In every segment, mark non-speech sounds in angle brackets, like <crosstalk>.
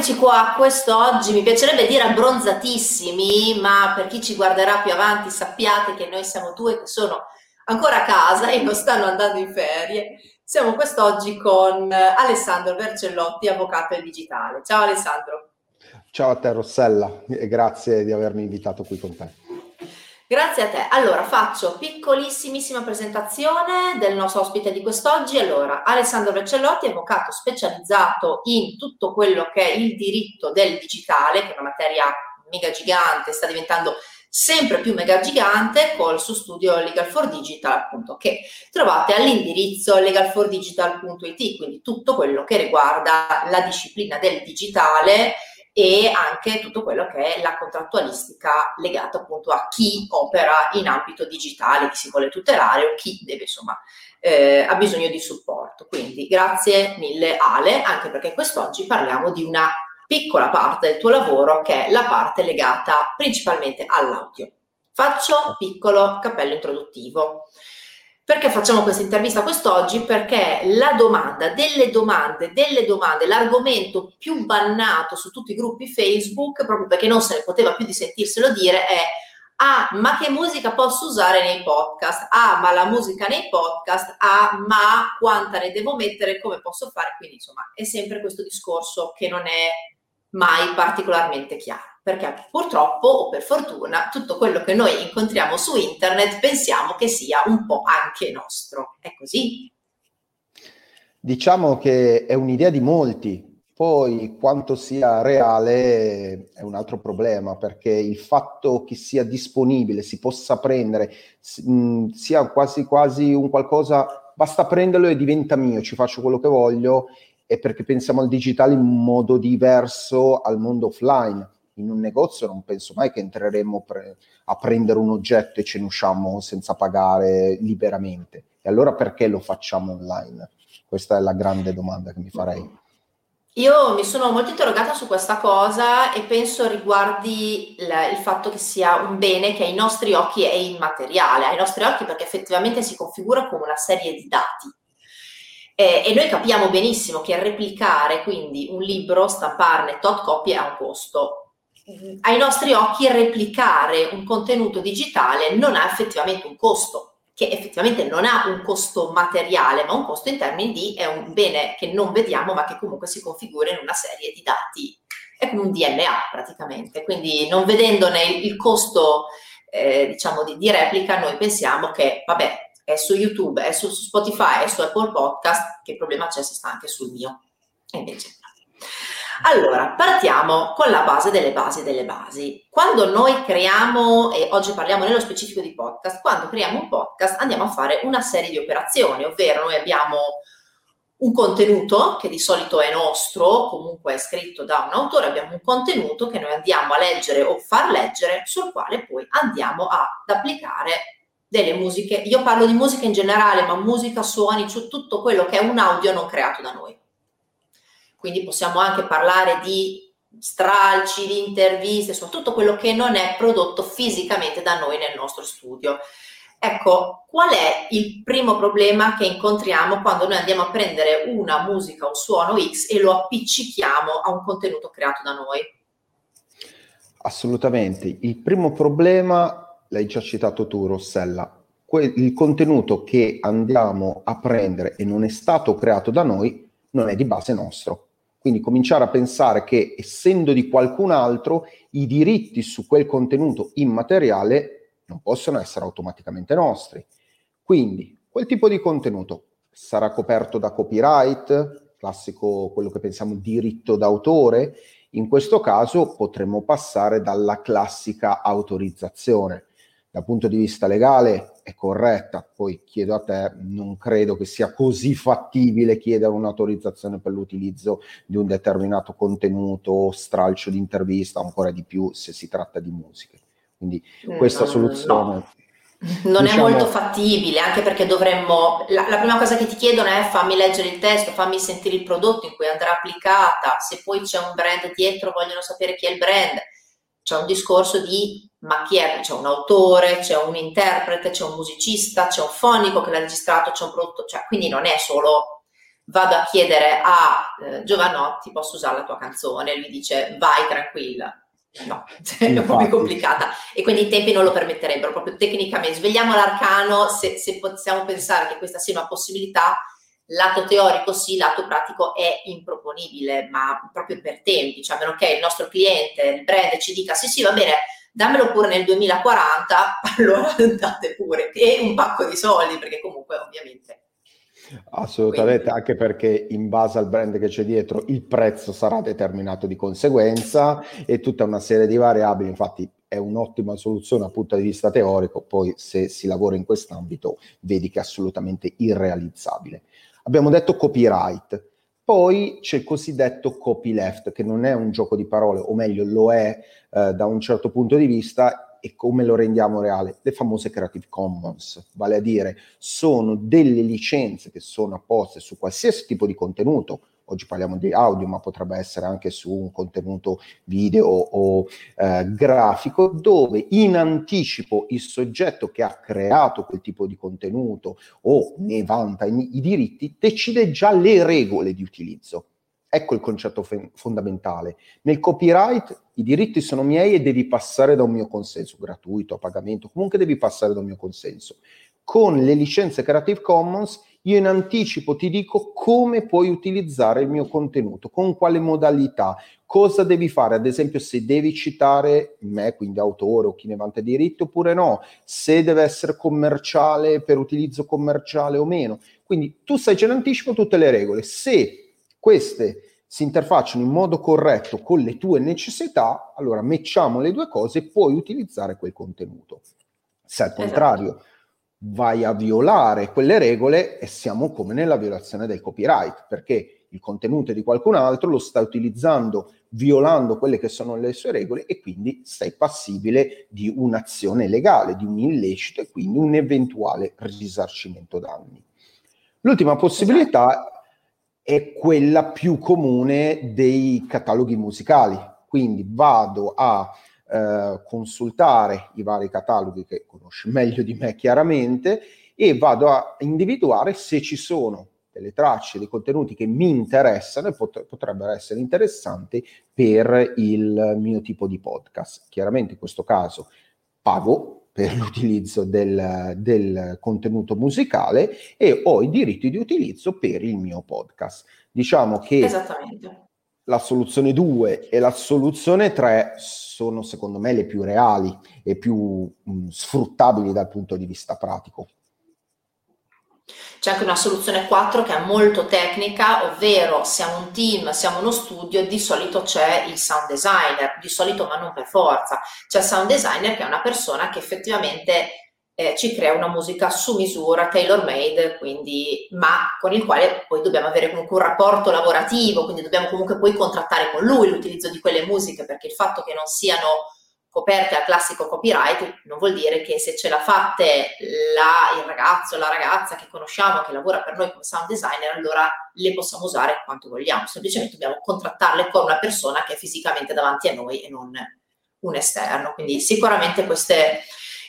Eccoci qua, quest'oggi mi piacerebbe dire abbronzatissimi, ma per chi ci guarderà più avanti sappiate che noi siamo due che sono ancora a casa e non stanno andando in ferie. Siamo quest'oggi con Alessandro Vercellotti, avvocato del digitale. Ciao Alessandro. Ciao a te Rossella e grazie di avermi invitato qui con te. Grazie a te. Allora, faccio piccolissimissima presentazione del nostro ospite di quest'oggi. Allora, Alessandro Vercellotti, avvocato specializzato in tutto quello che è il diritto del digitale, che è una materia mega gigante, sta diventando sempre più mega gigante col suo studio Legal for Digital, appunto, che trovate all'indirizzo legalfordigital.it, quindi tutto quello che riguarda la disciplina del digitale e anche tutto quello che è la contrattualistica legata appunto a chi opera in ambito digitale, chi si vuole tutelare o chi deve insomma eh, ha bisogno di supporto. Quindi grazie mille Ale, anche perché quest'oggi parliamo di una piccola parte del tuo lavoro che è la parte legata principalmente all'audio. Faccio un piccolo cappello introduttivo. Perché facciamo questa intervista quest'oggi? Perché la domanda, delle domande, delle domande, l'argomento più bannato su tutti i gruppi Facebook, proprio perché non se ne poteva più di sentirselo dire, è Ah, ma che musica posso usare nei podcast? Ah, ma la musica nei podcast? Ah, ma quanta ne devo mettere? Come posso fare? Quindi, insomma, è sempre questo discorso che non è mai particolarmente chiaro perché purtroppo o per fortuna tutto quello che noi incontriamo su internet pensiamo che sia un po' anche nostro. È così? Diciamo che è un'idea di molti, poi quanto sia reale è un altro problema, perché il fatto che sia disponibile, si possa prendere, sia quasi quasi un qualcosa, basta prenderlo e diventa mio, ci faccio quello che voglio, è perché pensiamo al digitale in modo diverso al mondo offline in un negozio non penso mai che entreremo pre- a prendere un oggetto e ce ne usciamo senza pagare liberamente. E allora perché lo facciamo online? Questa è la grande domanda che mi farei. Io mi sono molto interrogata su questa cosa e penso riguardi il, il fatto che sia un bene che ai nostri occhi è immateriale, ai nostri occhi perché effettivamente si configura come una serie di dati. Eh, e noi capiamo benissimo che replicare quindi un libro, stamparne tot copie ha un costo ai nostri occhi replicare un contenuto digitale non ha effettivamente un costo, che effettivamente non ha un costo materiale, ma un costo in termini di è un bene che non vediamo, ma che comunque si configura in una serie di dati. È come un DNA praticamente, quindi non vedendone il costo eh, diciamo di, di replica, noi pensiamo che vabbè, è su YouTube, è su Spotify, è su Apple Podcast, che problema c'è se sta anche sul mio? E invece allora, partiamo con la base delle basi delle basi. Quando noi creiamo, e oggi parliamo nello specifico di podcast, quando creiamo un podcast andiamo a fare una serie di operazioni, ovvero noi abbiamo un contenuto che di solito è nostro, comunque è scritto da un autore, abbiamo un contenuto che noi andiamo a leggere o far leggere, sul quale poi andiamo ad applicare delle musiche. Io parlo di musica in generale, ma musica, suoni, tutto quello che è un audio non creato da noi quindi possiamo anche parlare di stralci, di interviste, soprattutto quello che non è prodotto fisicamente da noi nel nostro studio. Ecco, qual è il primo problema che incontriamo quando noi andiamo a prendere una musica o suono X e lo appiccichiamo a un contenuto creato da noi? Assolutamente. Il primo problema, l'hai già citato tu, Rossella, il contenuto che andiamo a prendere e non è stato creato da noi non è di base nostro. Quindi cominciare a pensare che essendo di qualcun altro, i diritti su quel contenuto immateriale non possono essere automaticamente nostri. Quindi quel tipo di contenuto sarà coperto da copyright, classico quello che pensiamo diritto d'autore, in questo caso potremmo passare dalla classica autorizzazione dal punto di vista legale è corretta, poi chiedo a te, non credo che sia così fattibile chiedere un'autorizzazione per l'utilizzo di un determinato contenuto, stralcio di intervista, ancora di più se si tratta di musiche. Quindi questa no, soluzione... No. Non diciamo... è molto fattibile, anche perché dovremmo. La, la, prima cosa che ti chiedono è fammi leggere il testo, fammi sentire il prodotto in cui andrà applicata. Se poi c'è un brand dietro, vogliono sapere chi è il brand c'è un discorso di ma chi è? C'è un autore, c'è un interprete, c'è un musicista, c'è un fonico che l'ha registrato, c'è un prodotto, cioè, quindi non è solo vado a chiedere a eh, Giovanotti, posso usare la tua canzone? Lui dice, vai tranquilla. No, <laughs> è un po' più complicata e quindi i tempi non lo permetterebbero, proprio tecnicamente. Svegliamo l'arcano, se, se possiamo pensare che questa sia una possibilità, lato teorico sì, lato pratico è improponibile, ma proprio per tempi, cioè a meno che il nostro cliente, il brand ci dica sì sì va bene, dammelo pure nel 2040, <laughs> allora date pure, e un pacco di soldi, perché comunque ovviamente Assolutamente, Quindi. anche perché in base al brand che c'è dietro il prezzo sarà determinato di conseguenza e tutta una serie di variabili, infatti è un'ottima soluzione dal punto di vista teorico, poi se si lavora in quest'ambito vedi che è assolutamente irrealizzabile. Abbiamo detto copyright, poi c'è il cosiddetto copyleft, che non è un gioco di parole, o meglio lo è eh, da un certo punto di vista, e come lo rendiamo reale? Le famose Creative Commons, vale a dire sono delle licenze che sono apposte su qualsiasi tipo di contenuto, oggi parliamo di audio, ma potrebbe essere anche su un contenuto video o eh, grafico, dove in anticipo il soggetto che ha creato quel tipo di contenuto o ne vanta i, i diritti decide già le regole di utilizzo. Ecco il concetto fe- fondamentale. Nel copyright i diritti sono miei e devi passare da un mio consenso, gratuito, a pagamento, comunque devi passare da un mio consenso. Con le licenze Creative Commons io in anticipo ti dico come puoi utilizzare il mio contenuto, con quale modalità, cosa devi fare, ad esempio se devi citare me, quindi autore o chi ne vanta diritto oppure no, se deve essere commerciale per utilizzo commerciale o meno. Quindi tu sai già in anticipo tutte le regole. Se queste si interfacciano in modo corretto con le tue necessità, allora matchiamo le due cose e puoi utilizzare quel contenuto. Se al esatto. contrario. Vai a violare quelle regole e siamo come nella violazione del copyright, perché il contenuto è di qualcun altro, lo stai utilizzando violando quelle che sono le sue regole e quindi sei passibile di un'azione legale, di un illecito e quindi un eventuale risarcimento danni. L'ultima possibilità esatto è quella più comune dei cataloghi musicali. Quindi vado a eh, consultare i vari cataloghi che conosci meglio di me chiaramente e vado a individuare se ci sono delle tracce, dei contenuti che mi interessano e pot- potrebbero essere interessanti per il mio tipo di podcast. Chiaramente in questo caso pago per l'utilizzo del, del, contenuto musicale e ho i diritti di utilizzo per il mio podcast. Diciamo che la soluzione 2 e la soluzione 3 sono secondo me le più reali e più mh, sfruttabili dal punto di vista pratico. C'è anche una soluzione 4 che è molto tecnica, ovvero siamo un team, siamo uno studio, di solito c'è il sound designer, di solito ma non per forza. C'è il sound designer che è una persona che effettivamente eh, ci crea una musica su misura, tailor made, quindi, ma con il quale poi dobbiamo avere comunque un rapporto lavorativo, quindi dobbiamo comunque poi contrattare con lui l'utilizzo di quelle musiche, perché il fatto che non siano coperte al classico copyright non vuol dire che se ce la fatte la, il ragazzo la ragazza che conosciamo che lavora per noi come sound designer allora le possiamo usare quanto vogliamo. Semplicemente dobbiamo contrattarle con una persona che è fisicamente davanti a noi e non un esterno. Quindi sicuramente queste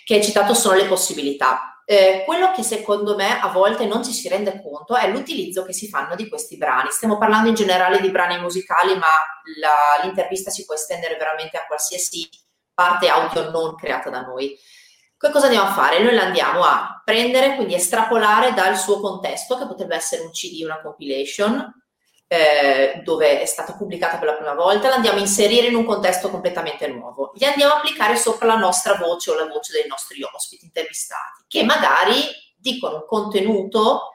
che hai citato sono le possibilità eh, quello che secondo me a volte non ci si rende conto è l'utilizzo che si fanno di questi brani. Stiamo parlando in generale di brani musicali, ma la, l'intervista si può estendere veramente a qualsiasi parte audio non creata da noi. Che cosa andiamo a fare? Noi la andiamo a prendere, quindi estrapolare dal suo contesto, che potrebbe essere un CD, una compilation, eh, dove è stata pubblicata per la prima volta, la andiamo a inserire in un contesto completamente nuovo. Gli andiamo a applicare sopra la nostra voce o la voce dei nostri ospiti intervistati, che magari dicono un contenuto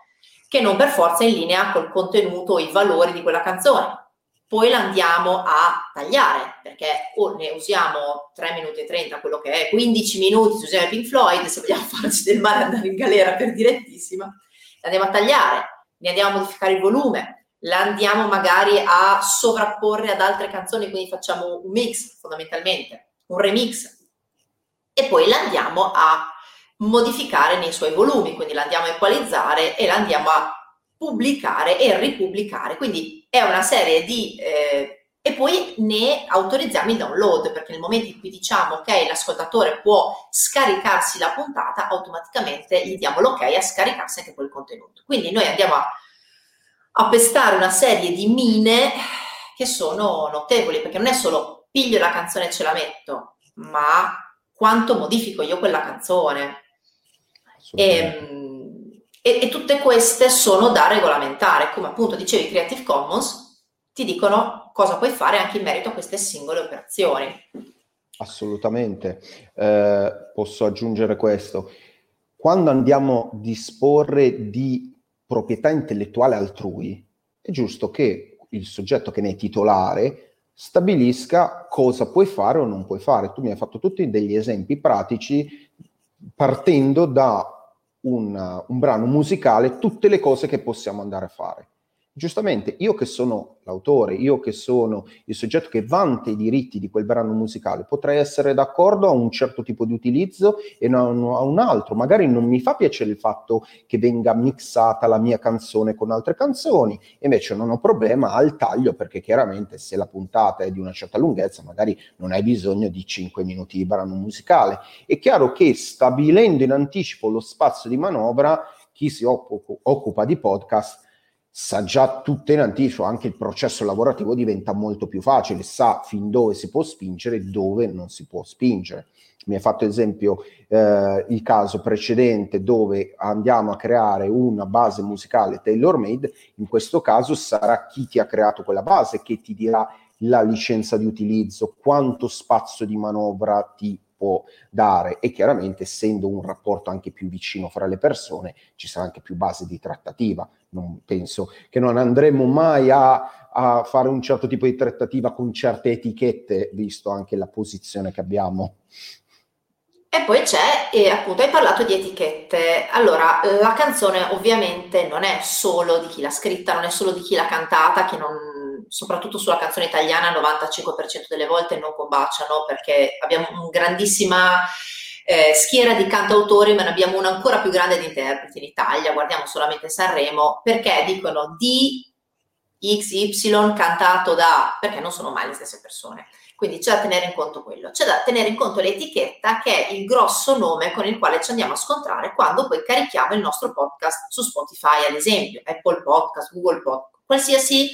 che non per forza è in linea col contenuto o i valori di quella canzone poi la andiamo a tagliare perché o ne usiamo 3 minuti e 30, quello che è 15 minuti, se usiamo Pink Floyd, se vogliamo <laughs> farci del male andare in galera per direttissima, la andiamo a tagliare, ne andiamo a modificare il volume, la andiamo magari a sovrapporre ad altre canzoni, quindi facciamo un mix fondamentalmente, un remix e poi la andiamo a modificare nei suoi volumi, quindi la andiamo a equalizzare e la andiamo a pubblicare e ripubblicare. Quindi è una serie di... Eh, e poi ne autorizziamo il download, perché nel momento in cui diciamo ok, l'ascoltatore può scaricarsi la puntata, automaticamente gli diamo l'ok a scaricarsi anche quel contenuto. Quindi noi andiamo a, a pestare una serie di mine che sono notevoli, perché non è solo piglio la canzone e ce la metto, ma quanto modifico io quella canzone. E, ehm, e, e, tutte queste sono da regolamentare, come appunto dicevi Creative Commons, ti dicono cosa puoi fare anche in merito a queste singole operazioni. Assolutamente. Eh, posso aggiungere questo. Quando andiamo a disporre di proprietà intellettuale altrui, è giusto che il soggetto che ne è titolare stabilisca cosa puoi fare o non puoi fare. Tu mi hai fatto tutti degli esempi pratici partendo da un, un brano musicale, tutte le cose che possiamo andare a fare. Giustamente, io che sono l'autore, io che sono il soggetto che vanta i diritti di quel brano musicale, potrei essere d'accordo a un certo tipo di utilizzo e non a un altro. Magari non mi fa piacere il fatto che venga mixata la mia canzone con altre canzoni, invece non ho problema al taglio perché chiaramente se la puntata è di una certa lunghezza, magari non hai bisogno di 5 minuti di brano musicale. È chiaro che stabilendo in anticipo lo spazio di manovra, chi si occupa di podcast sa già tutto in anticipo, anche il processo lavorativo diventa molto più facile, sa fin dove si può spingere e dove non si può spingere. Mi ha fatto esempio eh, il caso precedente dove andiamo a creare una base musicale tailor made, in questo caso sarà chi ti ha creato quella base che ti dirà la licenza di utilizzo, quanto spazio di manovra ti può dare e chiaramente essendo un rapporto anche più vicino fra le persone ci sarà anche più base di trattativa. Non penso che non andremo mai a, a fare un certo tipo di trattativa con certe etichette, visto anche la posizione che abbiamo. E poi c'è, e appunto hai parlato di etichette. Allora, la canzone ovviamente non è solo di chi l'ha scritta, non è solo di chi l'ha cantata, che non, soprattutto sulla canzone italiana, il 95% delle volte non combaciano perché abbiamo una grandissima eh, schiera di cantautori, ma ne abbiamo una ancora più grande di interpreti in Italia. Guardiamo solamente Sanremo perché dicono di XY cantato da, perché non sono mai le stesse persone. Quindi c'è da tenere in conto quello. C'è da tenere in conto l'etichetta che è il grosso nome con il quale ci andiamo a scontrare quando poi carichiamo il nostro podcast su Spotify, ad esempio, Apple Podcast, Google Podcast, qualsiasi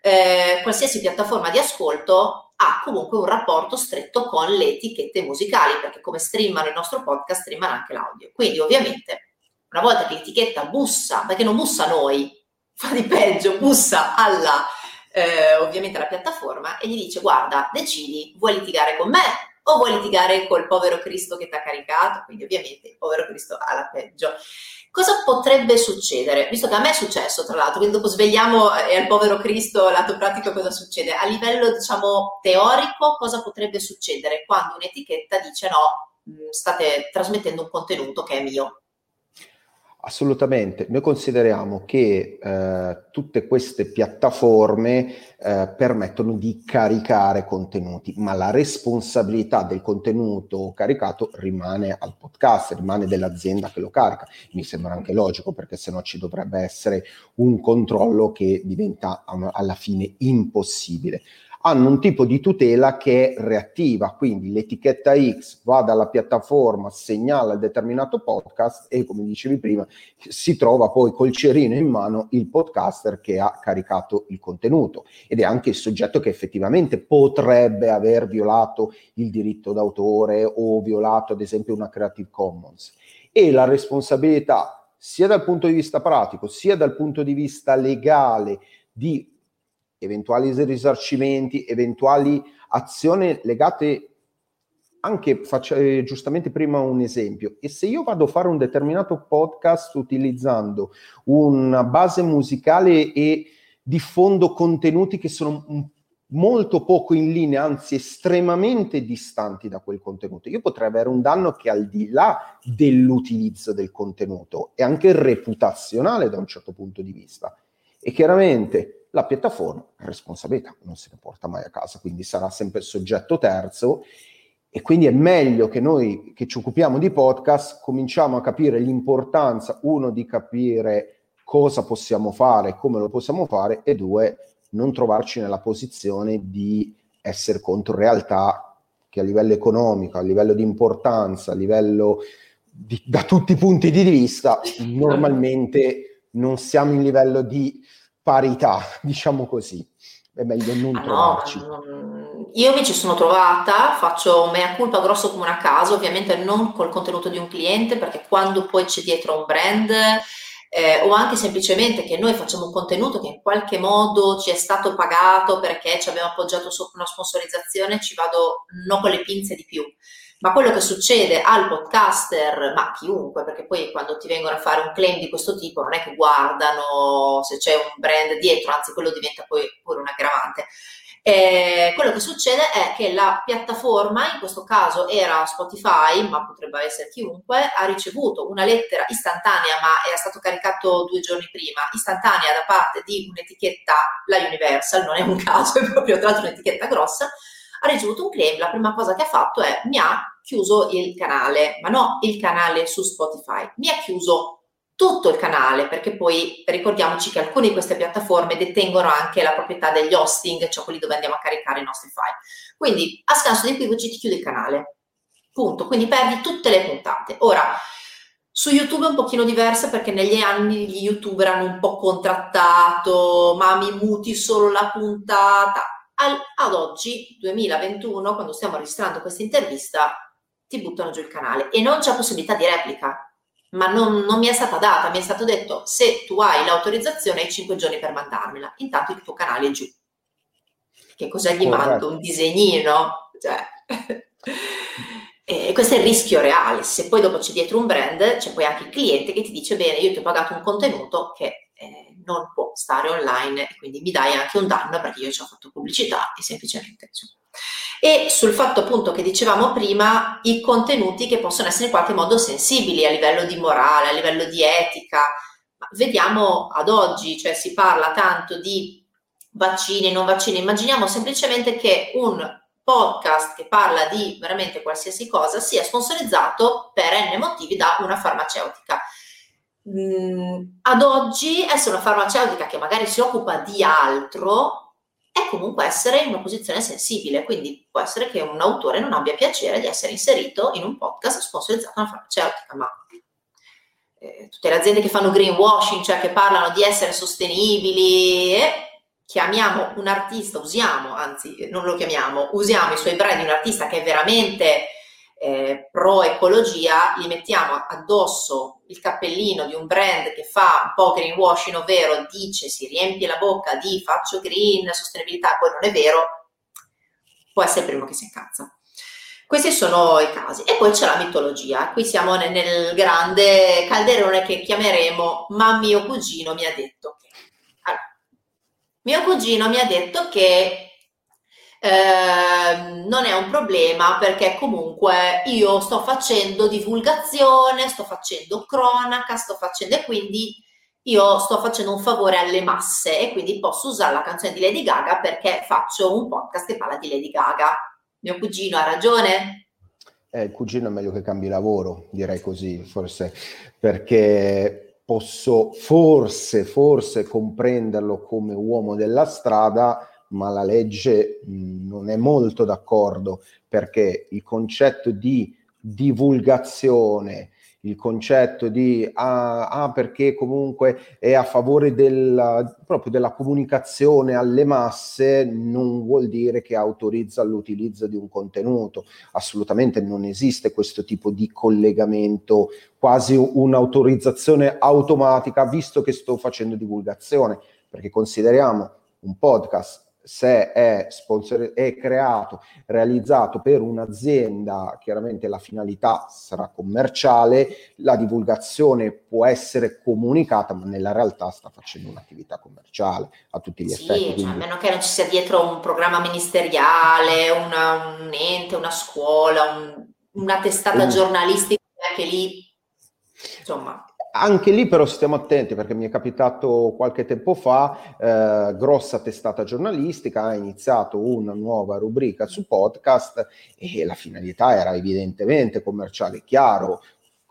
eh, qualsiasi piattaforma di ascolto ha comunque un rapporto stretto con le etichette musicali, perché come streamano il nostro podcast, streamano anche l'audio. Quindi ovviamente una volta che l'etichetta bussa, perché non bussa noi, <laughs> fa di peggio, bussa alla, eh, ovviamente alla piattaforma e gli dice guarda, decidi, vuoi litigare con me o vuoi litigare col povero Cristo che ti ha caricato? Quindi ovviamente il povero Cristo ha la peggio. Cosa potrebbe succedere? Visto che a me è successo, tra l'altro, quindi dopo svegliamo e al povero Cristo, lato pratico, cosa succede? A livello, diciamo, teorico, cosa potrebbe succedere quando un'etichetta dice no, mm, state trasmettendo un contenuto che è mio? Assolutamente, noi consideriamo che eh, tutte queste piattaforme eh, permettono di caricare contenuti, ma la responsabilità del contenuto caricato rimane al podcast, rimane dell'azienda che lo carica. Mi sembra anche logico perché sennò ci dovrebbe essere un controllo che diventa alla fine impossibile hanno un tipo di tutela che è reattiva, quindi l'etichetta X va dalla piattaforma, segnala il determinato podcast e come dicevi prima si trova poi col cerino in mano il podcaster che ha caricato il contenuto. Ed è anche il soggetto che effettivamente potrebbe aver violato il diritto d'autore o violato ad esempio una Creative Commons. E la responsabilità sia dal punto di vista pratico sia dal punto di vista legale di eventuali risarcimenti, eventuali azioni legate anche, faccio eh, giustamente prima un esempio, e se io vado a fare un determinato podcast utilizzando una base musicale e diffondo contenuti che sono molto poco in linea, anzi estremamente distanti da quel contenuto, io potrei avere un danno che al di là dell'utilizzo del contenuto è anche reputazionale da un certo punto di vista. E chiaramente la piattaforma responsabilità non se ne porta mai a casa, quindi sarà sempre soggetto terzo. E quindi è meglio che noi che ci occupiamo di podcast cominciamo a capire l'importanza, uno, di capire cosa possiamo fare, come lo possiamo fare e due, non trovarci nella posizione di essere contro realtà che a livello economico, a livello di importanza, a livello di, da tutti i punti di vista, normalmente non siamo in livello di parità, diciamo così. È meglio non ah, trovarci. No, io mi ci sono trovata, faccio mea culpa grosso come una casa, ovviamente non col contenuto di un cliente, perché quando poi c'è dietro un brand eh, o anche semplicemente che noi facciamo un contenuto che in qualche modo ci è stato pagato perché ci abbiamo appoggiato sopra una sponsorizzazione, ci vado non con le pinze di più. Ma quello che succede al podcaster, ma chiunque, perché poi quando ti vengono a fare un claim di questo tipo non è che guardano se c'è un brand dietro, anzi quello diventa poi pure un aggravante. Eh, quello che succede è che la piattaforma, in questo caso era Spotify, ma potrebbe essere chiunque, ha ricevuto una lettera istantanea, ma era stato caricato due giorni prima, istantanea da parte di un'etichetta, la Universal, non è un <laughs> caso, è proprio tra l'altro un'etichetta grossa, ha ricevuto un claim, la prima cosa che ha fatto è mi ha chiuso il canale, ma no il canale su Spotify, mi ha chiuso tutto il canale, perché poi ricordiamoci che alcune di queste piattaforme detengono anche la proprietà degli hosting, cioè quelli dove andiamo a caricare i nostri file. Quindi a scanso di equivoci ti chiude il canale. Punto. Quindi perdi tutte le puntate. Ora, su YouTube è un pochino diversa perché negli anni gli youtuber hanno un po' contrattato, ma mi muti solo la puntata. Al, ad oggi, 2021, quando stiamo registrando questa intervista, ti buttano giù il canale e non c'è possibilità di replica ma non, non, mi è stata data, mi è stato detto se tu hai l'autorizzazione hai 5 giorni per mandarmela, intanto il tuo canale è giù. Che cosa gli Corretto. mando? Un disegnino? Cioè, <laughs> e questo è il rischio reale, se poi dopo c'è dietro un brand, c'è poi anche il cliente che ti dice bene, io ti ho pagato un contenuto che eh, non può stare online e quindi mi dai anche un danno perché io ci ho fatto pubblicità e semplicemente insomma, e sul fatto appunto che dicevamo prima, i contenuti che possono essere in qualche modo sensibili a livello di morale, a livello di etica. Vediamo ad oggi, cioè si parla tanto di vaccini, non vaccini, immaginiamo semplicemente che un podcast che parla di veramente qualsiasi cosa sia sponsorizzato per n motivi da una farmaceutica. Mm, ad oggi essere una farmaceutica che magari si occupa di altro è comunque essere in una posizione sensibile, quindi può essere che un autore non abbia piacere di essere inserito in un podcast sponsorizzato da una farmaceutica, ma eh, tutte le aziende che fanno greenwashing, cioè che parlano di essere sostenibili, eh, chiamiamo un artista, usiamo, anzi non lo chiamiamo, usiamo i suoi brand di un artista che è veramente eh, pro ecologia, gli mettiamo addosso il cappellino di un brand che fa un po' greenwashing, ovvero dice, si riempie la bocca di faccio green, sostenibilità, poi non è vero, può essere il primo che si incazza. Questi sono i casi. E poi c'è la mitologia. Qui siamo nel, grande calderone che chiameremo ma mio cugino mi ha detto che. Allora, mio cugino mi ha detto che eh, non è un problema perché comunque io sto facendo divulgazione, sto facendo cronaca, sto facendo e quindi io sto facendo un favore alle masse e quindi posso usare la canzone di Lady Gaga perché faccio un podcast che parla di Lady Gaga. Mio cugino ha ragione? Eh, il cugino è meglio che cambi lavoro, direi così, forse, perché posso forse, forse comprenderlo come uomo della strada, ma la legge non è molto d'accordo perché il concetto di divulgazione, il concetto di ah, ah, perché comunque è a favore della, proprio della comunicazione alle masse non vuol dire che autorizza l'utilizzo di un contenuto. Assolutamente non esiste questo tipo di collegamento, quasi un'autorizzazione automatica visto che sto facendo divulgazione, perché consideriamo un podcast se è, sponsor- è creato, realizzato per un'azienda, chiaramente la finalità sarà commerciale, la divulgazione può essere comunicata, ma nella realtà sta facendo un'attività commerciale a tutti gli sì, effetti. Cioè, quindi... a meno che non ci sia dietro un programma ministeriale, una, un ente, una scuola, un, una testata mm. giornalistica, anche lì, insomma, anche lì però stiamo attenti perché mi è capitato qualche tempo fa, eh, grossa testata giornalistica ha iniziato una nuova rubrica su podcast e la finalità era evidentemente commerciale, chiaro,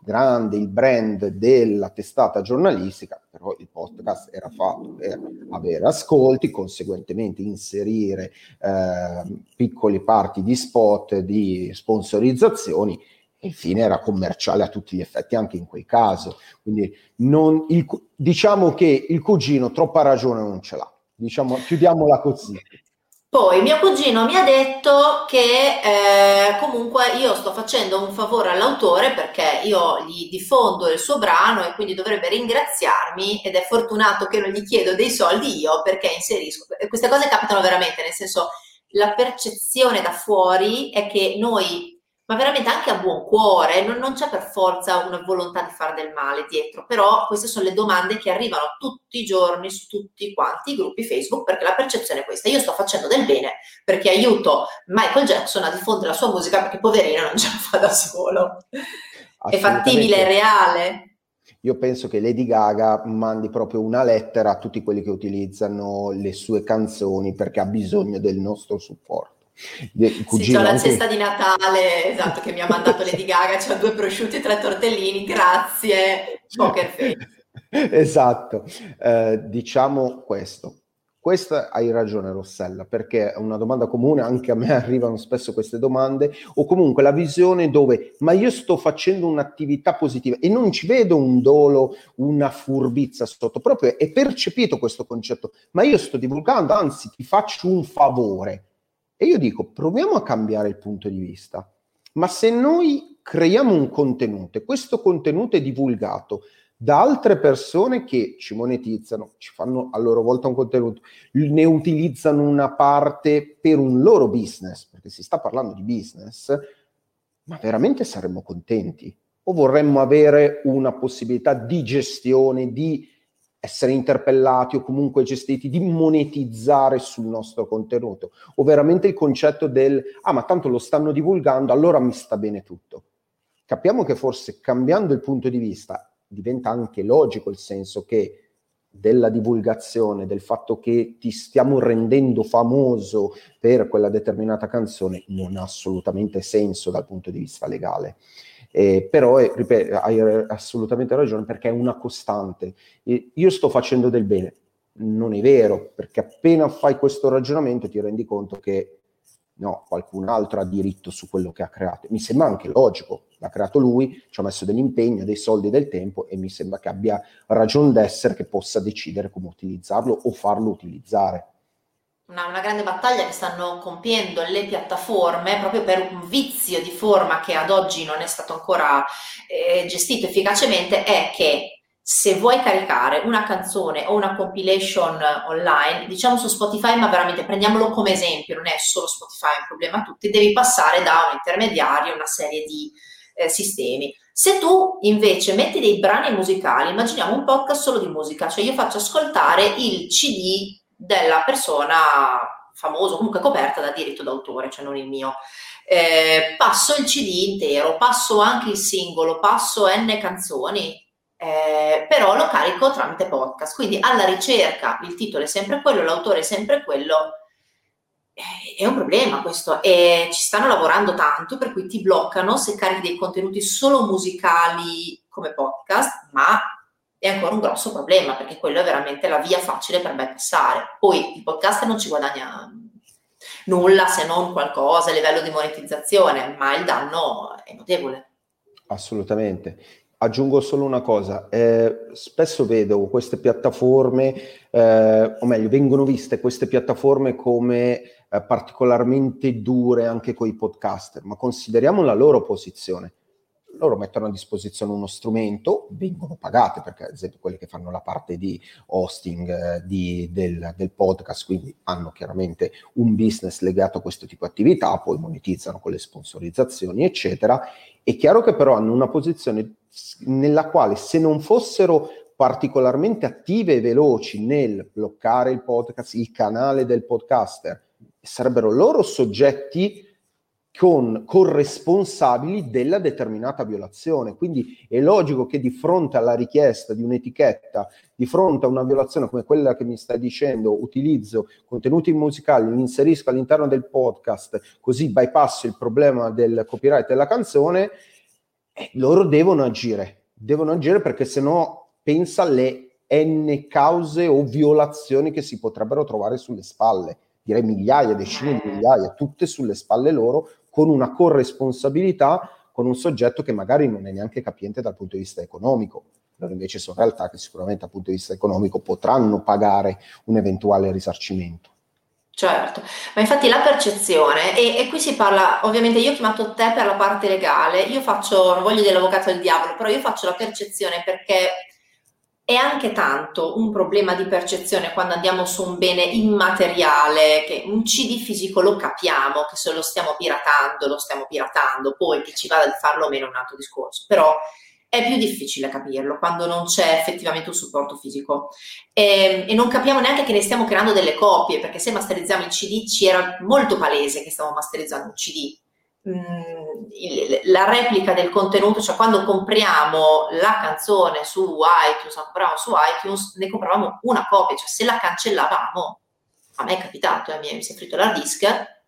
grande il brand della testata giornalistica, però il podcast era fatto per avere ascolti, conseguentemente inserire eh, piccoli parti di spot di sponsorizzazioni il fine era commerciale a tutti gli effetti anche in quel caso. Quindi non, il, diciamo che il cugino troppa ragione non ce l'ha. Diciamo, chiudiamola così. Poi mio cugino mi ha detto che eh, comunque io sto facendo un favore all'autore perché io gli diffondo il suo brano e quindi dovrebbe ringraziarmi ed è fortunato che non gli chiedo dei soldi io perché inserisco. Queste cose capitano veramente, nel senso la percezione da fuori è che noi ma veramente anche a buon cuore, non, non, c'è per forza una volontà di fare del male dietro, però queste sono le domande che arrivano tutti i giorni su tutti quanti i gruppi Facebook, perché la percezione è questa, io sto facendo del bene perché aiuto Michael Jackson a diffondere la sua musica perché poverino non ce la fa da solo. È fattibile, è reale. Io penso che Lady Gaga mandi proprio una lettera a tutti quelli che utilizzano le sue canzoni perché ha bisogno del nostro supporto. Sì, ho la cesta di Natale, esatto, che mi ha mandato Lady Gaga, c'ho due prosciutti e tre tortellini, grazie, poker face. <laughs> esatto, eh, diciamo questo. Questa hai ragione Rossella, perché è una domanda comune, anche a me <laughs> arrivano spesso queste domande, o comunque la visione dove, ma io sto facendo un'attività positiva e non ci vedo un dolo, una furbizia sotto, proprio è percepito questo concetto, ma io sto divulgando, anzi ti faccio un favore e io dico, proviamo a cambiare il punto di vista. Ma se noi creiamo un contenuto e questo contenuto è divulgato da altre persone che ci monetizzano, ci fanno a loro volta un contenuto, ne utilizzano una parte per un loro business, perché si sta parlando di business, ma veramente saremmo contenti? O vorremmo avere una possibilità di gestione, di essere interpellati o comunque gestiti, di monetizzare sul nostro contenuto, o veramente il concetto del, ah ma tanto lo stanno divulgando, allora mi sta bene tutto. Capiamo che forse cambiando il punto di vista diventa anche logico il senso che della divulgazione, del fatto che ti stiamo rendendo famoso per quella determinata canzone, non ha assolutamente senso dal punto di vista legale. Eh, però è, ripeto, hai assolutamente ragione perché è una costante. Io sto facendo del bene. Non è vero, perché appena fai questo ragionamento ti rendi conto che no, qualcun altro ha diritto su quello che ha creato. Mi sembra anche logico, l'ha creato lui, ci ha messo dell'impegno, dei soldi, del tempo e mi sembra che abbia ragione d'essere che possa decidere come utilizzarlo o farlo utilizzare una, una, grande battaglia che stanno compiendo le piattaforme proprio per un vizio di forma che ad oggi non è stato ancora eh, gestito efficacemente è che se vuoi caricare una canzone o una compilation online, diciamo su Spotify, ma veramente prendiamolo come esempio, non è solo Spotify un problema a tutti, devi passare da un intermediario, una serie di eh, sistemi. Se tu invece metti dei brani musicali, immaginiamo un podcast solo di musica, cioè io faccio ascoltare il CD della persona famosa, comunque coperta da diritto d'autore, cioè non il mio. Eh, passo il CD intero, passo anche il singolo, passo N canzoni, eh, però lo carico tramite podcast. Quindi alla ricerca il titolo è sempre quello, l'autore è sempre quello. Eh, è un problema questo e ci stanno lavorando tanto per cui ti bloccano se carichi dei contenuti solo musicali come podcast, ma è ancora un grosso problema perché quello è veramente la via facile per bypassare. Poi il podcast non ci guadagna nulla se non qualcosa a livello di monetizzazione, ma il danno è notevole. Assolutamente. Aggiungo solo una cosa, eh, spesso vedo queste piattaforme, eh, o meglio, vengono viste queste piattaforme come eh, particolarmente dure anche con i podcaster, ma consideriamo la loro posizione loro mettono a disposizione uno strumento, vengono pagate perché ad esempio quelli che fanno la parte di hosting eh, di, del, del, podcast, quindi hanno chiaramente un business legato a questo tipo di attività, poi monetizzano con le sponsorizzazioni, eccetera. È chiaro che però hanno una posizione nella quale se non fossero particolarmente attive e veloci nel bloccare il podcast, il canale del podcaster, sarebbero loro soggetti con corresponsabili della determinata violazione. Quindi è logico che di fronte alla richiesta di un'etichetta, di fronte a una violazione come quella che mi stai dicendo, utilizzo contenuti musicali, li inserisco all'interno del podcast, così bypasso il problema del copyright della canzone, eh, loro devono agire, devono agire perché se no pensa alle n cause o violazioni che si potrebbero trovare sulle spalle direi migliaia, decine di migliaia, tutte sulle spalle loro, con una corresponsabilità con un soggetto che magari non è neanche capiente dal punto di vista economico. Allora invece sono realtà che sicuramente dal punto di vista economico potranno pagare un eventuale risarcimento. Certo, ma infatti la percezione, e, e, qui si parla, ovviamente io ho chiamato te per la parte legale, io faccio, non voglio dire l'avvocato del diavolo, però io faccio la percezione perché è anche tanto un problema di percezione quando andiamo su un bene immateriale, che un CD fisico lo capiamo, che se lo stiamo piratando, lo stiamo piratando, poi che ci vada di farlo o meno è un altro discorso, però è più difficile capirlo quando non c'è effettivamente un supporto fisico. E, e, non capiamo neanche che ne stiamo creando delle copie perché se masterizziamo il CD ci era molto palese che stiamo masterizzando un CD la replica del contenuto, cioè quando compriamo la canzone su iTunes, la compravamo su iTunes, ne compravamo una copia, cioè se la cancellavamo, a me è capitato, eh, mi si è fritto l'hard disk,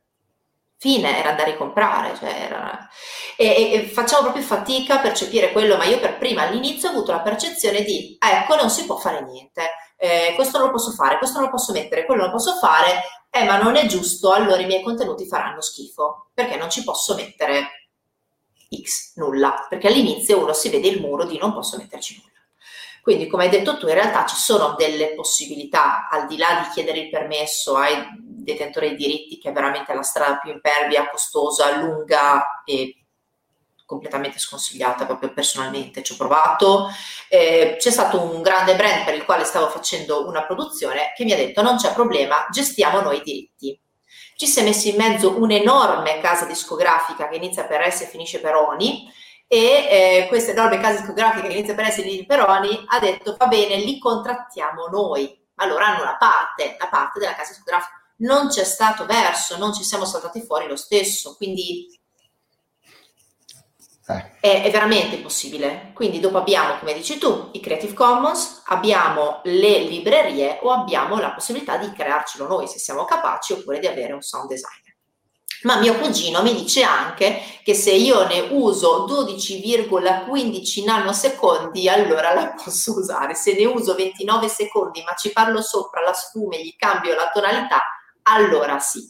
fine, era andare a comprare, cioè era... e, e, facciamo proprio fatica a percepire quello, ma io per prima all'inizio ho avuto la percezione di, ecco, non si può fare niente, eh, questo non lo posso fare, questo non lo posso mettere, quello non lo posso fare, eh ma non è giusto, allora i miei contenuti faranno schifo, perché non ci posso mettere X, nulla, perché all'inizio uno si vede il muro di non posso metterci nulla. Quindi, come hai detto tu, in realtà ci sono delle possibilità, al di là di chiedere il permesso ai detentori dei diritti, che è veramente la strada più impervia, costosa, lunga e completamente sconsigliata proprio personalmente, ci ho provato. Eh, c'è stato un grande brand per il quale stavo facendo una produzione che mi ha detto non c'è problema, gestiamo noi i diritti. Ci si è messo in mezzo un'enorme casa discografica che inizia per S e finisce per ONI e eh, questa enorme casa discografica che inizia per S e finisce per ONI ha detto va bene, li contrattiamo noi. Allora hanno una parte, la parte della casa discografica. Non c'è stato verso, non ci siamo saltati fuori lo stesso, quindi È, è, veramente possibile. Quindi dopo abbiamo, come dici tu, i Creative Commons, abbiamo le librerie o abbiamo la possibilità di crearcelo noi se siamo capaci oppure di avere un sound designer. Ma mio cugino mi dice anche che se io ne uso 12,15 nanosecondi, allora la posso usare. Se ne uso 29 secondi, ma ci parlo sopra la sfuma e gli cambio la tonalità, allora sì.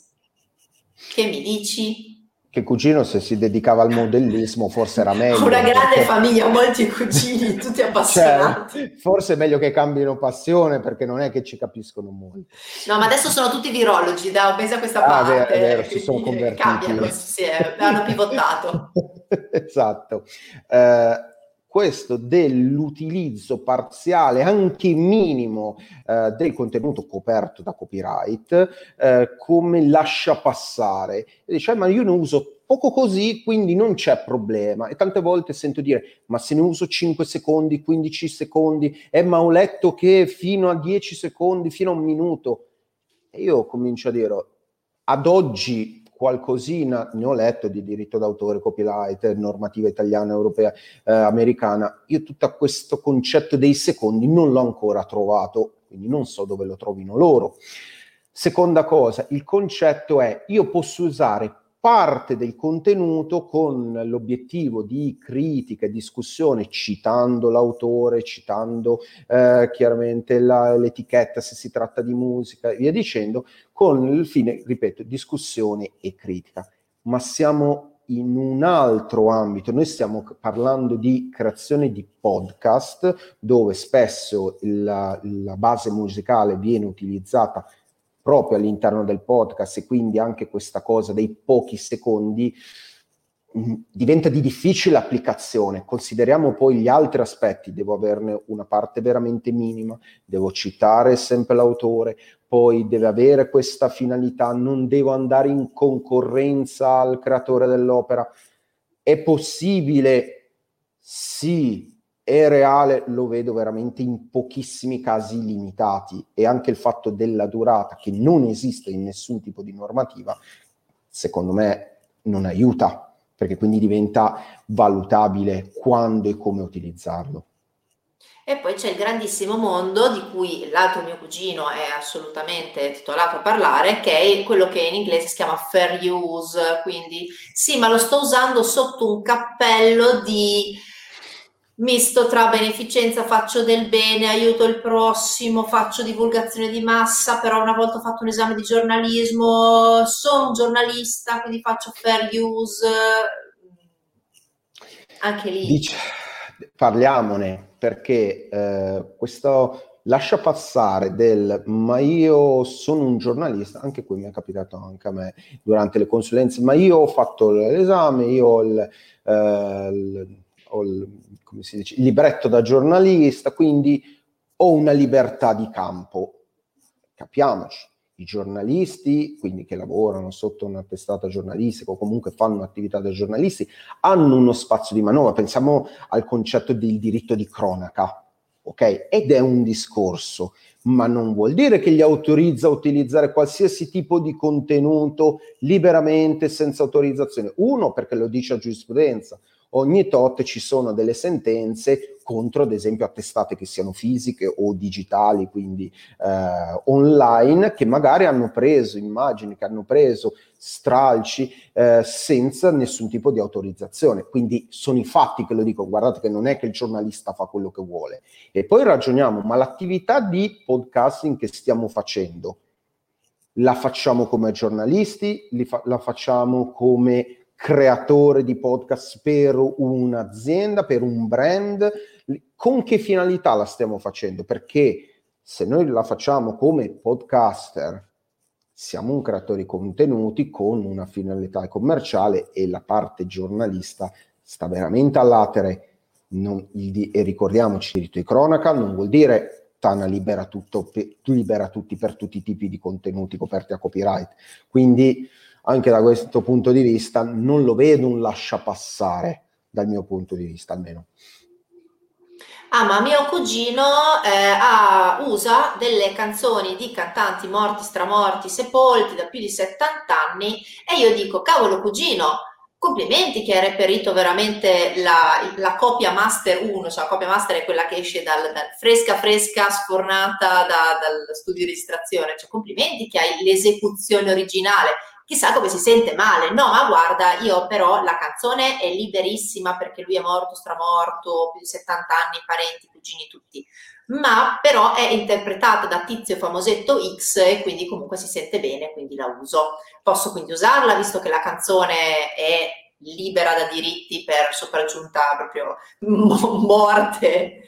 Che mi dici? Che cugino se si dedicava al modellismo forse era meglio. Una grande famiglia, molti cugini, tutti cioè, appassionati. Cioè, forse è meglio che cambino passione perché non è che ci capiscono molto. No, ma adesso sono tutti virologi, da pensa a questa ah, parte. Vero, vero, si sono convertiti. Cambiano, sì, hanno pivotato. <laughs> esatto. Eh, questo dell'utilizzo parziale, anche minimo, eh, del contenuto coperto da copyright, eh, come lascia passare. E dice, eh, ma io ne uso poco così, quindi non c'è problema. E tante volte sento dire, ma se ne uso 5 secondi, 15 secondi, eh, ma ho letto che fino a 10 secondi, fino a un minuto. E io comincio a dire, ad oggi qualcosina ne ho letto di diritto d'autore, copyright, normativa italiana, europea, eh, americana. Io tutto questo concetto dei secondi non l'ho ancora trovato, quindi non so dove lo trovino loro. Seconda cosa, il concetto è io posso usare parte del contenuto con l'obiettivo di critica e discussione, citando l'autore, citando eh, chiaramente la, l'etichetta se si tratta di musica e via dicendo, con il fine, ripeto, discussione e critica. Ma siamo in un altro ambito, noi stiamo parlando di creazione di podcast dove spesso la, la base musicale viene utilizzata proprio all'interno del podcast e quindi anche questa cosa dei pochi secondi mm, diventa di difficile applicazione. Consideriamo poi gli altri aspetti, devo averne una parte veramente minima, devo citare sempre l'autore, poi deve avere questa finalità, non devo andare in concorrenza al creatore dell'opera. È possibile? Sì, è reale, lo vedo veramente in pochissimi casi limitati e anche il fatto della durata che non esiste in nessun tipo di normativa, secondo me non aiuta, perché quindi diventa valutabile quando e come utilizzarlo. E poi c'è il grandissimo mondo di cui l'altro mio cugino è assolutamente titolato a parlare, che è quello che in inglese si chiama fair use, quindi sì, ma lo sto usando sotto un cappello di misto tra beneficenza, faccio del bene, aiuto il prossimo, faccio divulgazione di massa, però una volta ho fatto un esame di giornalismo, sono un giornalista, quindi faccio fair use. Anche lì. Dice, parliamone perché eh, questo lascia passare del ma io sono un giornalista, anche qui mi è capitato anche a me durante le consulenze, ma io ho fatto l'esame, io ho il, eh, il, ho il, come si dice, libretto da giornalista, quindi ho una libertà di campo. Capiamoci, i giornalisti, quindi che lavorano sotto una testata giornalistica o comunque fanno attività da giornalisti, hanno uno spazio di manovra. Pensiamo al concetto del diritto di cronaca, ok? Ed è un discorso, ma non vuol dire che gli autorizza a utilizzare qualsiasi tipo di contenuto liberamente, senza autorizzazione. Uno, perché lo dice a giurisprudenza ogni tot ci sono delle sentenze contro, ad esempio, attestate che siano fisiche o digitali, quindi eh, online, che magari hanno preso immagini, che hanno preso stralci eh, senza nessun tipo di autorizzazione. Quindi sono i fatti che lo dico, guardate che non è che il giornalista fa quello che vuole. E poi ragioniamo, ma l'attività di podcasting che stiamo facendo, la facciamo come giornalisti, fa- la facciamo come creatore di podcast per un'azienda, per un brand, con che finalità la stiamo facendo? Perché se noi la facciamo come podcaster, siamo un creatore di contenuti con una finalità commerciale e la parte giornalista sta veramente all'atere. Non, il, e ricordiamoci, il diritto di cronaca non vuol dire Tana libera, tutto, libera tutti per tutti i tipi di contenuti coperti a copyright. Quindi anche da questo punto di vista non lo vedo un lascia passare, dal mio punto di vista almeno. Ah, ma mio cugino eh, ha, usa delle canzoni di cantanti morti, stramorti, sepolti da più di 70 anni e io dico, cavolo cugino, complimenti che hai reperito veramente la, la copia master 1, cioè la copia master è quella che esce dal, dal fresca fresca sfornata da, dal studio di registrazione, cioè complimenti che hai l'esecuzione originale chissà come si sente male. No, ma guarda, io però la canzone è liberissima perché lui è morto, stramorto, più di 70 anni, parenti, cugini, tutti. Ma però è interpretata da tizio famosetto X e quindi comunque si sente bene, quindi la uso. Posso quindi usarla visto che la canzone è libera da diritti per sopraggiunta proprio <laughs> morte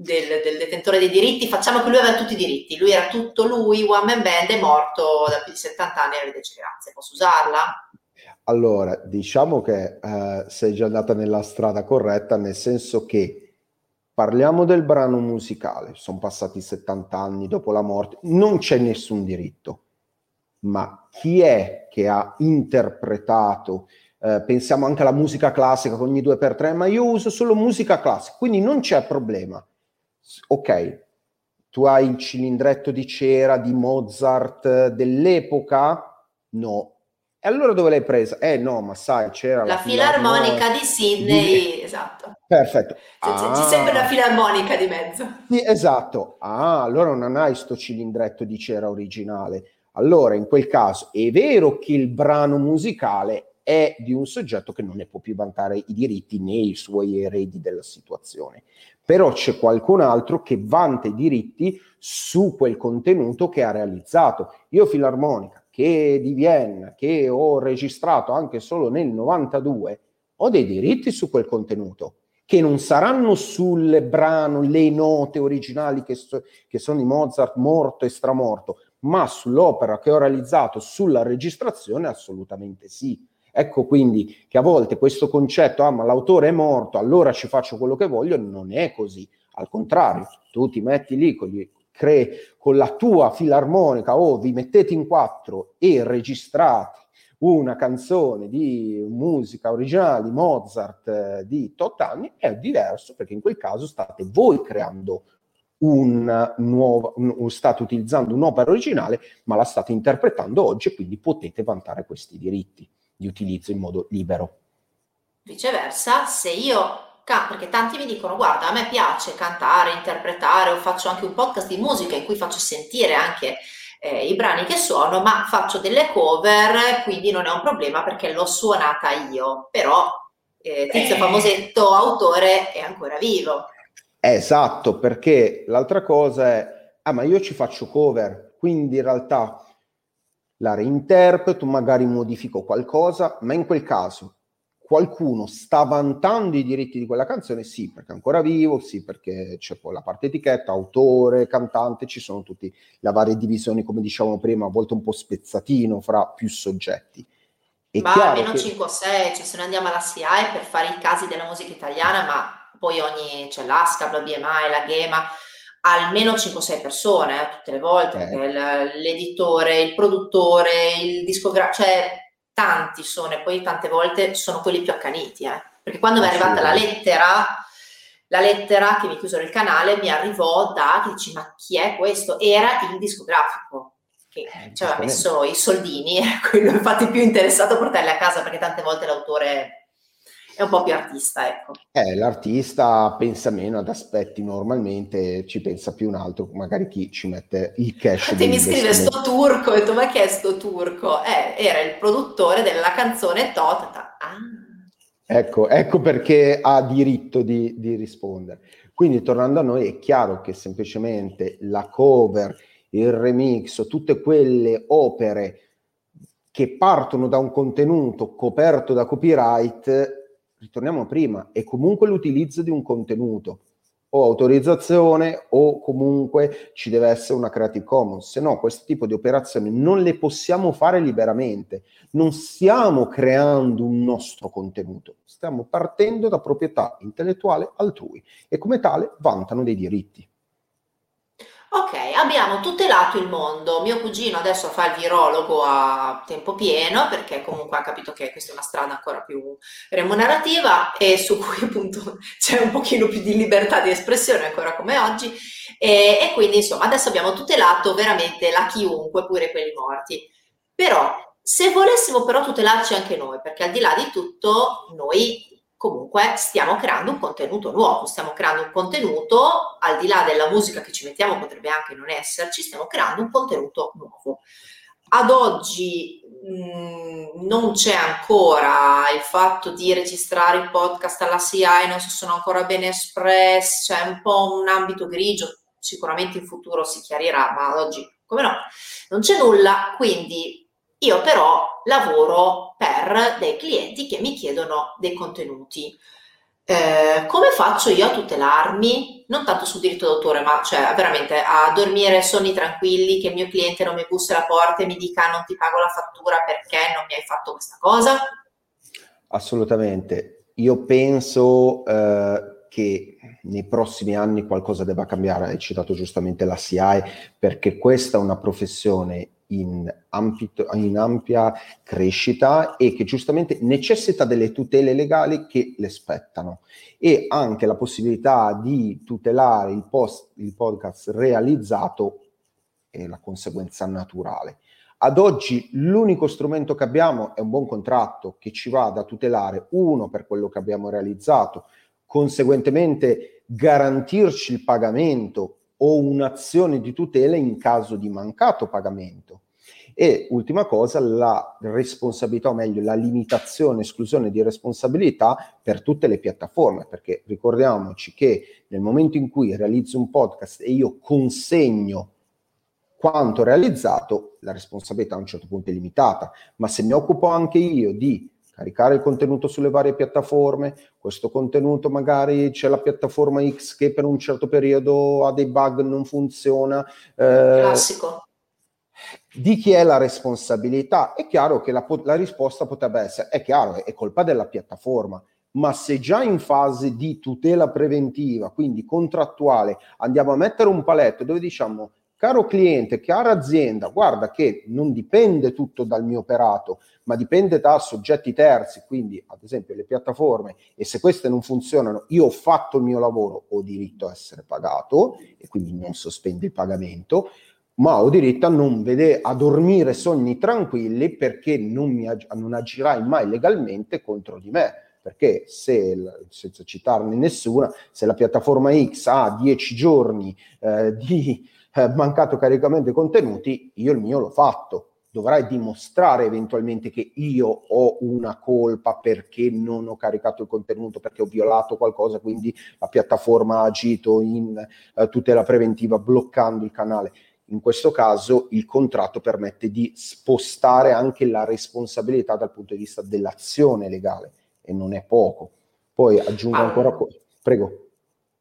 del, del, detentore dei diritti, facciamo che lui aveva tutti i diritti, lui era tutto lui, one man band, è morto da più di 70 anni, arrivederci grazie, posso usarla? Allora, diciamo che eh, sei già andata nella strada corretta, nel senso che parliamo del brano musicale, sono passati 70 anni dopo la morte, non c'è nessun diritto, ma chi è che ha interpretato eh, pensiamo anche alla musica classica con ogni due per tre, ma io uso solo musica classica, quindi non c'è problema ok, tu hai il cilindretto di cera di Mozart dell'epoca? No. E allora dove l'hai presa? Eh no, ma sai, c'era la, la filarmonica di Sydney, di... esatto. Perfetto. Cioè, ah. C'è sempre la filarmonica di mezzo. Sì, esatto. Ah, allora non hai sto cilindretto di cera originale. Allora, in quel caso, è vero che il brano musicale è di un soggetto che non ne può più vantare i diritti né i suoi eredi della situazione però c'è qualcun altro che vanta i diritti su quel contenuto che ha realizzato. Io Filarmonica, che di Vienna, che ho registrato anche solo nel 92, ho dei diritti su quel contenuto che non saranno sul brano, le note originali che, so, che sono di Mozart morto e stramorto, ma sull'opera che ho realizzato, sulla registrazione, assolutamente sì. Ecco quindi che a volte questo concetto, ah ma l'autore è morto, allora ci faccio quello che voglio, non è così. Al contrario, tu ti metti lì con, gli, cre, con la tua filarmonica o vi mettete in quattro e registrate una canzone di musica originale di Mozart eh, di tot anni, è diverso perché in quel caso state voi creando un nuovo, un, state utilizzando un'opera originale, ma la state interpretando oggi e quindi potete vantare questi diritti di utilizzo in modo libero. Viceversa, se io perché tanti mi dicono guarda a me piace cantare, interpretare o faccio anche un podcast di musica in cui faccio sentire anche eh, i brani che suono ma faccio delle cover quindi non è un problema perché l'ho suonata io però eh, Tizio eh. Famosetto autore è ancora vivo esatto perché l'altra cosa è ah ma io ci faccio cover quindi in realtà la reinterpreto, magari modifico qualcosa, ma in quel caso qualcuno sta vantando i diritti di quella canzone, sì, perché è ancora vivo, sì, perché c'è poi la parte etichetta, autore, cantante, ci sono tutte le varie divisioni, come dicevamo prima, a volte un po' spezzatino fra più soggetti. È ma almeno che... 5 o 6, cioè se noi andiamo alla CI per fare i casi della musica italiana, ma poi ogni, c'è l'ASCAP, la BMI, la GEMA, almeno 5-6 persone, eh, tutte le volte, eh. l'editore, il produttore, il discografico, cioè tanti sono e poi tante volte sono quelli più accaniti, eh. perché quando mi è arrivata la lettera, la lettera che mi chiusero il canale mi arrivò da che dici ma chi è questo? Era il discografico che eh, ci aveva messo i soldini, <laughs> quello infatti più interessato a portarli a casa perché tante volte l'autore è un po' più artista, ecco. Eh, l'artista pensa meno ad aspetti normalmente, ci pensa più un altro, magari chi ci mette il cash. Ti mi scrive sto turco, e tu ma che è sto turco? Eh, era il produttore della canzone Tot. Ah. Ecco, ecco perché ha diritto di, di rispondere. Quindi tornando a noi è chiaro che semplicemente la cover, il remix, tutte quelle opere che partono da un contenuto coperto da copyright ritorniamo prima, è comunque l'utilizzo di un contenuto o autorizzazione o comunque ci deve essere una Creative Commons, se no questo tipo di operazioni non le possiamo fare liberamente, non stiamo creando un nostro contenuto, stiamo partendo da proprietà intellettuale altrui e come tale vantano dei diritti. Ok, abbiamo tutelato il mondo. Mio cugino adesso fa il virologo a tempo pieno perché comunque ha capito che questa è una strada ancora più remunerativa e su cui <laughs> appunto c'è un pochino più di libertà di espressione ancora come oggi e, e quindi insomma adesso abbiamo tutelato veramente la chiunque, pure quelli morti. Però se volessimo però tutelarci anche noi, perché al di là di tutto noi comunque stiamo creando un contenuto nuovo, stiamo creando un contenuto, al di là della musica che ci mettiamo, potrebbe anche non esserci, stiamo creando un contenuto nuovo. Ad oggi mh, mm, non c'è ancora il fatto di registrare il podcast alla CI, non si sono ancora ben espressi, c'è un po' un ambito grigio, sicuramente in futuro si chiarirà, ma ad oggi come no, non c'è nulla, quindi io però lavoro per dei clienti che mi chiedono dei contenuti. Eh, come faccio io a tutelarmi? Non tanto sul diritto d'autore, ma cioè veramente a dormire sonni tranquilli, che il mio cliente non mi bussi alla porta e mi dica non ti pago la fattura perché non mi hai fatto questa cosa? Assolutamente. Io penso eh, che nei prossimi anni qualcosa debba cambiare. Hai citato giustamente la CI perché questa è una professione in, ampito, in, ampia crescita e che giustamente necessita delle tutele legali che le spettano e anche la possibilità di tutelare il, post, il podcast realizzato è la conseguenza naturale. Ad oggi l'unico strumento che abbiamo è un buon contratto che ci va a tutelare uno per quello che abbiamo realizzato, conseguentemente garantirci il pagamento o un'azione di tutela in caso di mancato pagamento. E ultima cosa, la responsabilità, o meglio, la limitazione, esclusione di responsabilità per tutte le piattaforme, perché ricordiamoci che nel momento in cui realizzo un podcast e io consegno quanto realizzato, la responsabilità a un certo punto è limitata, ma se mi occupo anche io di caricare il contenuto sulle varie piattaforme, questo contenuto magari c'è la piattaforma X che per un certo periodo ha dei bug, non funziona. Eh, Classico. Di chi è la responsabilità? È chiaro che la, la risposta potrebbe essere, è chiaro, è colpa della piattaforma, ma se già in fase di tutela preventiva, quindi contrattuale, andiamo a mettere un paletto dove diciamo caro cliente, cara azienda, guarda che non dipende tutto dal mio operato, ma dipende da soggetti terzi, quindi ad esempio le piattaforme, e se queste non funzionano, io ho fatto il mio lavoro, ho diritto a essere pagato e quindi non sospendi il pagamento, ma ho diritto a non vedere, a dormire sogni tranquilli perché non, mi, non agirai mai legalmente contro di me. Perché se, senza citarne nessuna, se la piattaforma X ha 10 giorni eh, di eh, mancato caricamento dei contenuti, io il mio l'ho fatto. Dovrai dimostrare eventualmente che io ho una colpa perché non ho caricato il contenuto, perché ho violato qualcosa, quindi la piattaforma ha agito in eh, tutela preventiva bloccando il canale. In questo caso il contratto permette di spostare anche la responsabilità dal punto di vista dell'azione legale e non è poco. Poi aggiungo ah, ancora, prego.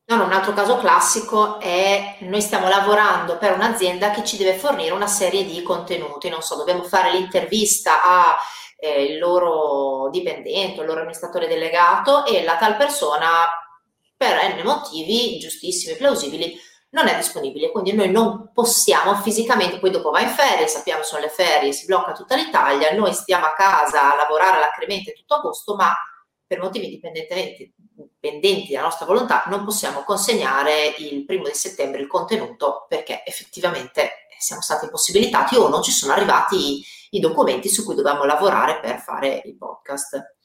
No, un altro caso classico è noi stiamo lavorando per un'azienda che ci deve fornire una serie di contenuti, non so, dobbiamo fare l'intervista a eh, il loro dipendente, il loro amministratore delegato e la tal persona per n motivi giustissimi, plausibili, non è disponibile, quindi noi non possiamo fisicamente, poi dopo va in ferie, sappiamo sono le ferie, si blocca tutta l'Italia, noi stiamo a casa a lavorare alacremente tutto agosto, ma per motivi dipendenti dalla nostra volontà non possiamo consegnare il primo di settembre il contenuto perché effettivamente siamo stati impossibilitati o non ci sono arrivati i documenti su cui dovevamo lavorare per fare il podcast.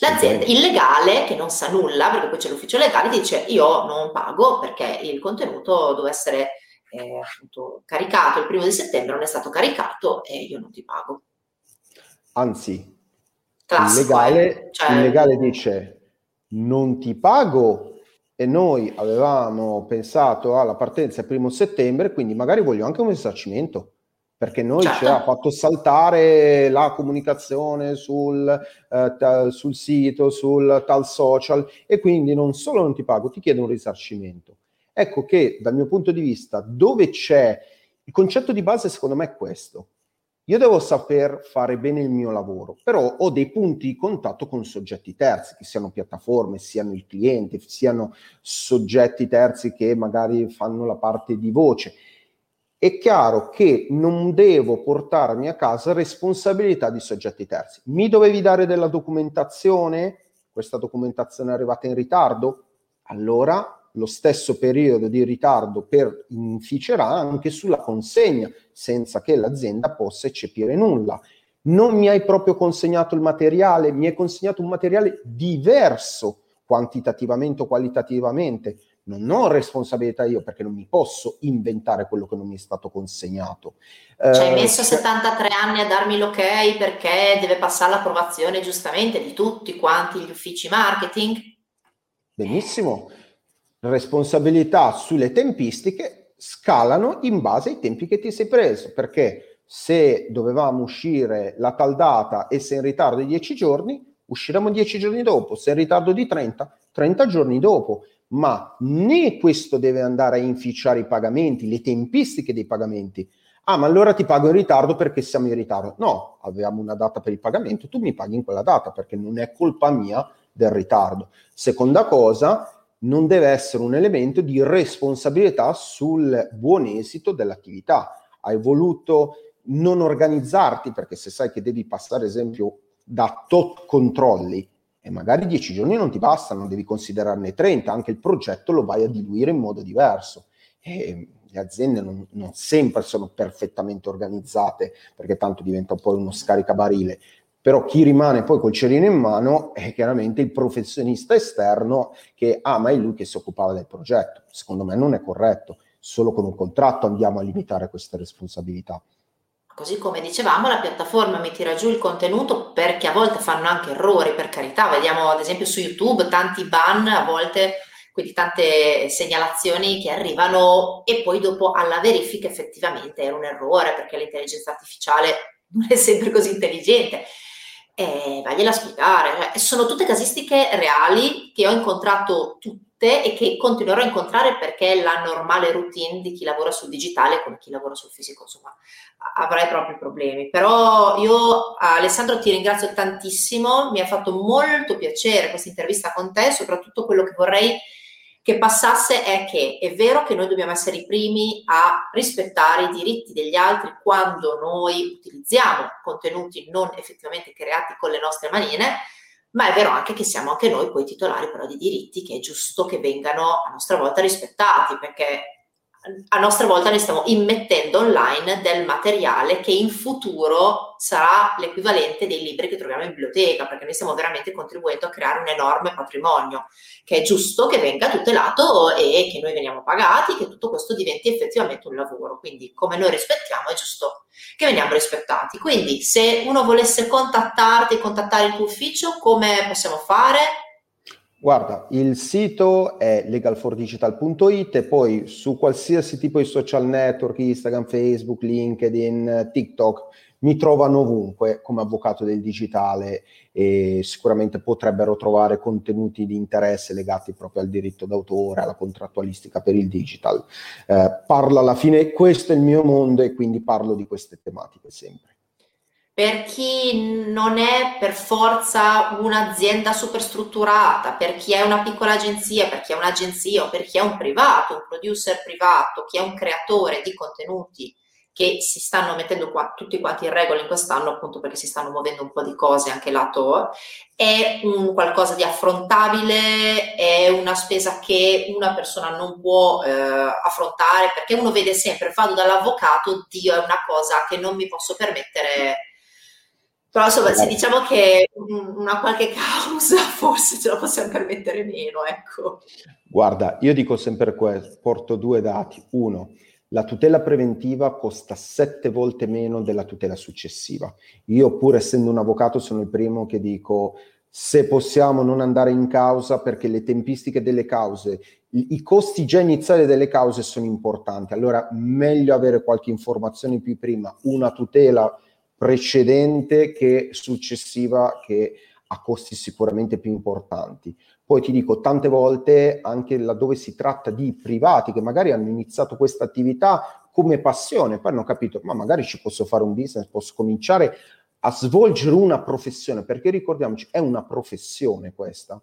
L'azienda, il legale, che non sa nulla, perché poi c'è l'ufficio legale, dice io non pago perché il contenuto deve essere eh, appunto, caricato il primo di settembre, non è stato caricato e io non ti pago. Anzi, Classico, il, legale, eh? cioè... il legale dice non ti pago e noi avevamo pensato alla partenza il primo settembre, quindi magari voglio anche un risarcimento perché noi certo. ci ha fatto saltare la comunicazione sul, eh, t- sul, sito, sul tal social e quindi non solo non ti pago, ti chiedo un risarcimento. Ecco che dal mio punto di vista, dove c'è il concetto di base, secondo me è questo. Io devo saper fare bene il mio lavoro, però ho dei punti di contatto con soggetti terzi, che siano piattaforme, siano il cliente, siano soggetti terzi che magari fanno la parte di voce è chiaro che non devo portarmi a casa responsabilità di soggetti terzi. Mi dovevi dare della documentazione? Questa documentazione è arrivata in ritardo? Allora lo stesso periodo di ritardo per inficerà anche sulla consegna, senza che l'azienda possa eccepire nulla. Non mi hai proprio consegnato il materiale, mi hai consegnato un materiale diverso quantitativamente o qualitativamente non ho responsabilità io perché non mi posso inventare quello che non mi è stato consegnato. Ci hai eh, messo 73 anni a darmi l'ok perché deve passare l'approvazione giustamente di tutti quanti gli uffici marketing. Benissimo. Responsabilità sulle tempistiche scalano in base ai tempi che ti sei preso, perché se dovevamo uscire la tal data e sei in ritardo di 10 giorni, usciremo 10 giorni dopo, se in ritardo di 30, 30 giorni dopo ma né questo deve andare a inficiare i pagamenti, le tempistiche dei pagamenti. Ah, ma allora ti pago in ritardo perché siamo in ritardo. No, avevamo una data per il pagamento, tu mi paghi in quella data perché non è colpa mia del ritardo. Seconda cosa, non deve essere un elemento di responsabilità sul buon esito dell'attività. Hai voluto non organizzarti perché se sai che devi passare, ad esempio, da tot controlli e magari dieci giorni non ti bastano, devi considerarne 30, anche il progetto lo vai a diluire in modo diverso. E le aziende non, non sempre sono perfettamente organizzate, perché tanto diventa poi uno scaricabarile. Però chi rimane poi col cerino in mano è chiaramente il professionista esterno che, ah, ma è lui che si occupava del progetto. Secondo me non è corretto. Solo con un contratto andiamo a limitare queste responsabilità. Così come dicevamo, la piattaforma mi tira giù il contenuto perché a volte fanno anche errori, per carità. Vediamo ad esempio su YouTube tanti ban, a volte quindi tante segnalazioni che arrivano e poi dopo alla verifica effettivamente era un errore perché l'intelligenza artificiale non è sempre così intelligente. E vagliela spiegare. Cioè, sono tutte casistiche reali che ho incontrato tutte e che continuerò a incontrare perché è la normale routine di chi lavora sul digitale come chi lavora sul fisico, insomma, avrai proprio problemi. Però io Alessandro ti ringrazio tantissimo, mi ha fatto molto piacere questa intervista con te, soprattutto quello che vorrei che passasse è che è vero che noi dobbiamo essere i primi a rispettare i diritti degli altri quando noi utilizziamo contenuti non effettivamente creati con le nostre manine, ma è vero anche che siamo anche noi poi titolari però di diritti che è giusto che vengano a nostra volta rispettati, perché a nostra volta ne stiamo immettendo online del materiale che in futuro sarà l'equivalente dei libri che troviamo in biblioteca, perché noi stiamo veramente contribuendo a creare un enorme patrimonio, che è giusto che venga tutelato e che noi veniamo pagati, che tutto questo diventi effettivamente un lavoro. Quindi come noi rispettiamo è giusto che veniamo rispettati. Quindi se uno volesse contattarti, contattare il tuo ufficio, come possiamo fare? Guarda, il sito è legalfordigital.it e poi su qualsiasi tipo di social network, Instagram, Facebook, LinkedIn, TikTok, mi trovano ovunque come avvocato del digitale e sicuramente potrebbero trovare contenuti di interesse legati proprio al diritto d'autore, alla contrattualistica per il digital. Eh, parlo alla fine, questo è il mio mondo e quindi parlo di queste tematiche sempre per chi non è per forza un'azienda superstrutturata, per chi è una piccola agenzia, per chi è un'agenzia o per chi è un privato, un producer privato, chi è un creatore di contenuti che si stanno mettendo qua, tutti quanti in regola in quest'anno appunto perché si stanno muovendo un po' di cose anche lato, è un qualcosa di affrontabile, è una spesa che una persona non può eh, affrontare perché uno vede sempre, vado dall'avvocato, Dio è una cosa che non mi posso permettere però insomma, se diciamo che una qualche <laughs> causa forse ce la possiamo permettere meno, ecco. Guarda, io dico sempre questo, porto due dati. Uno, la tutela preventiva costa sette volte meno della tutela successiva. Io pur essendo un avvocato sono il primo che dico se possiamo non andare in causa perché le tempistiche delle cause, i, i costi già iniziali delle cause sono importanti. Allora meglio avere qualche informazione più prima, una tutela precedente che successiva che ha costi sicuramente più importanti. Poi ti dico, tante volte anche laddove si tratta di privati che magari hanno iniziato questa attività come passione, poi hanno capito, ma magari ci posso fare un business, posso cominciare a svolgere una professione, perché ricordiamoci, è una professione questa.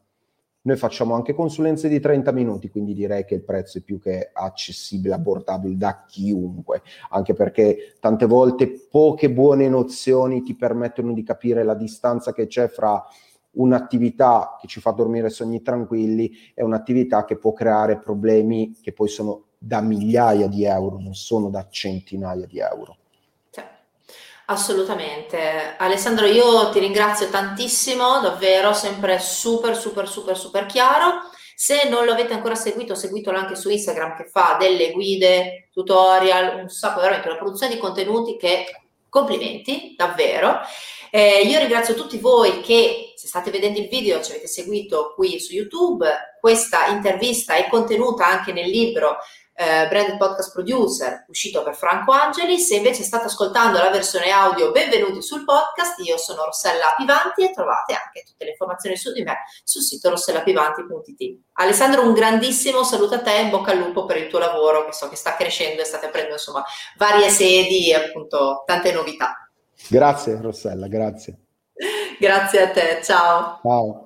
Noi facciamo anche consulenze di 30 minuti, quindi direi che il prezzo è più che accessibile, abbordabile da chiunque, anche perché tante volte poche buone nozioni ti permettono di capire la distanza che c'è fra un'attività che ci fa dormire sogni tranquilli e un'attività che può creare problemi che poi sono da migliaia di euro, non sono da centinaia di euro. Assolutamente. Alessandro, io ti ringrazio tantissimo, davvero, sempre super, super, super, super chiaro. Se non lo avete ancora seguito, seguitelo anche su Instagram che fa delle guide, tutorial, un sacco, veramente una produzione di contenuti che complimenti, davvero. Eh, io ringrazio tutti voi che se state vedendo il video ci avete seguito qui su YouTube. Questa intervista è contenuta anche nel libro eh, Branded Podcast Producer uscito per Franco Angeli. Se invece state ascoltando la versione audio, benvenuti sul podcast. Io sono Rossella Pivanti e trovate anche tutte le informazioni su di me sul sito rossellapivanti.it. Alessandro, un grandissimo saluto a te e in bocca al lupo per il tuo lavoro, che so che sta crescendo e state aprendo insomma varie sedi e appunto tante novità. Grazie Rossella, grazie. grazie a te, ciao. Ciao.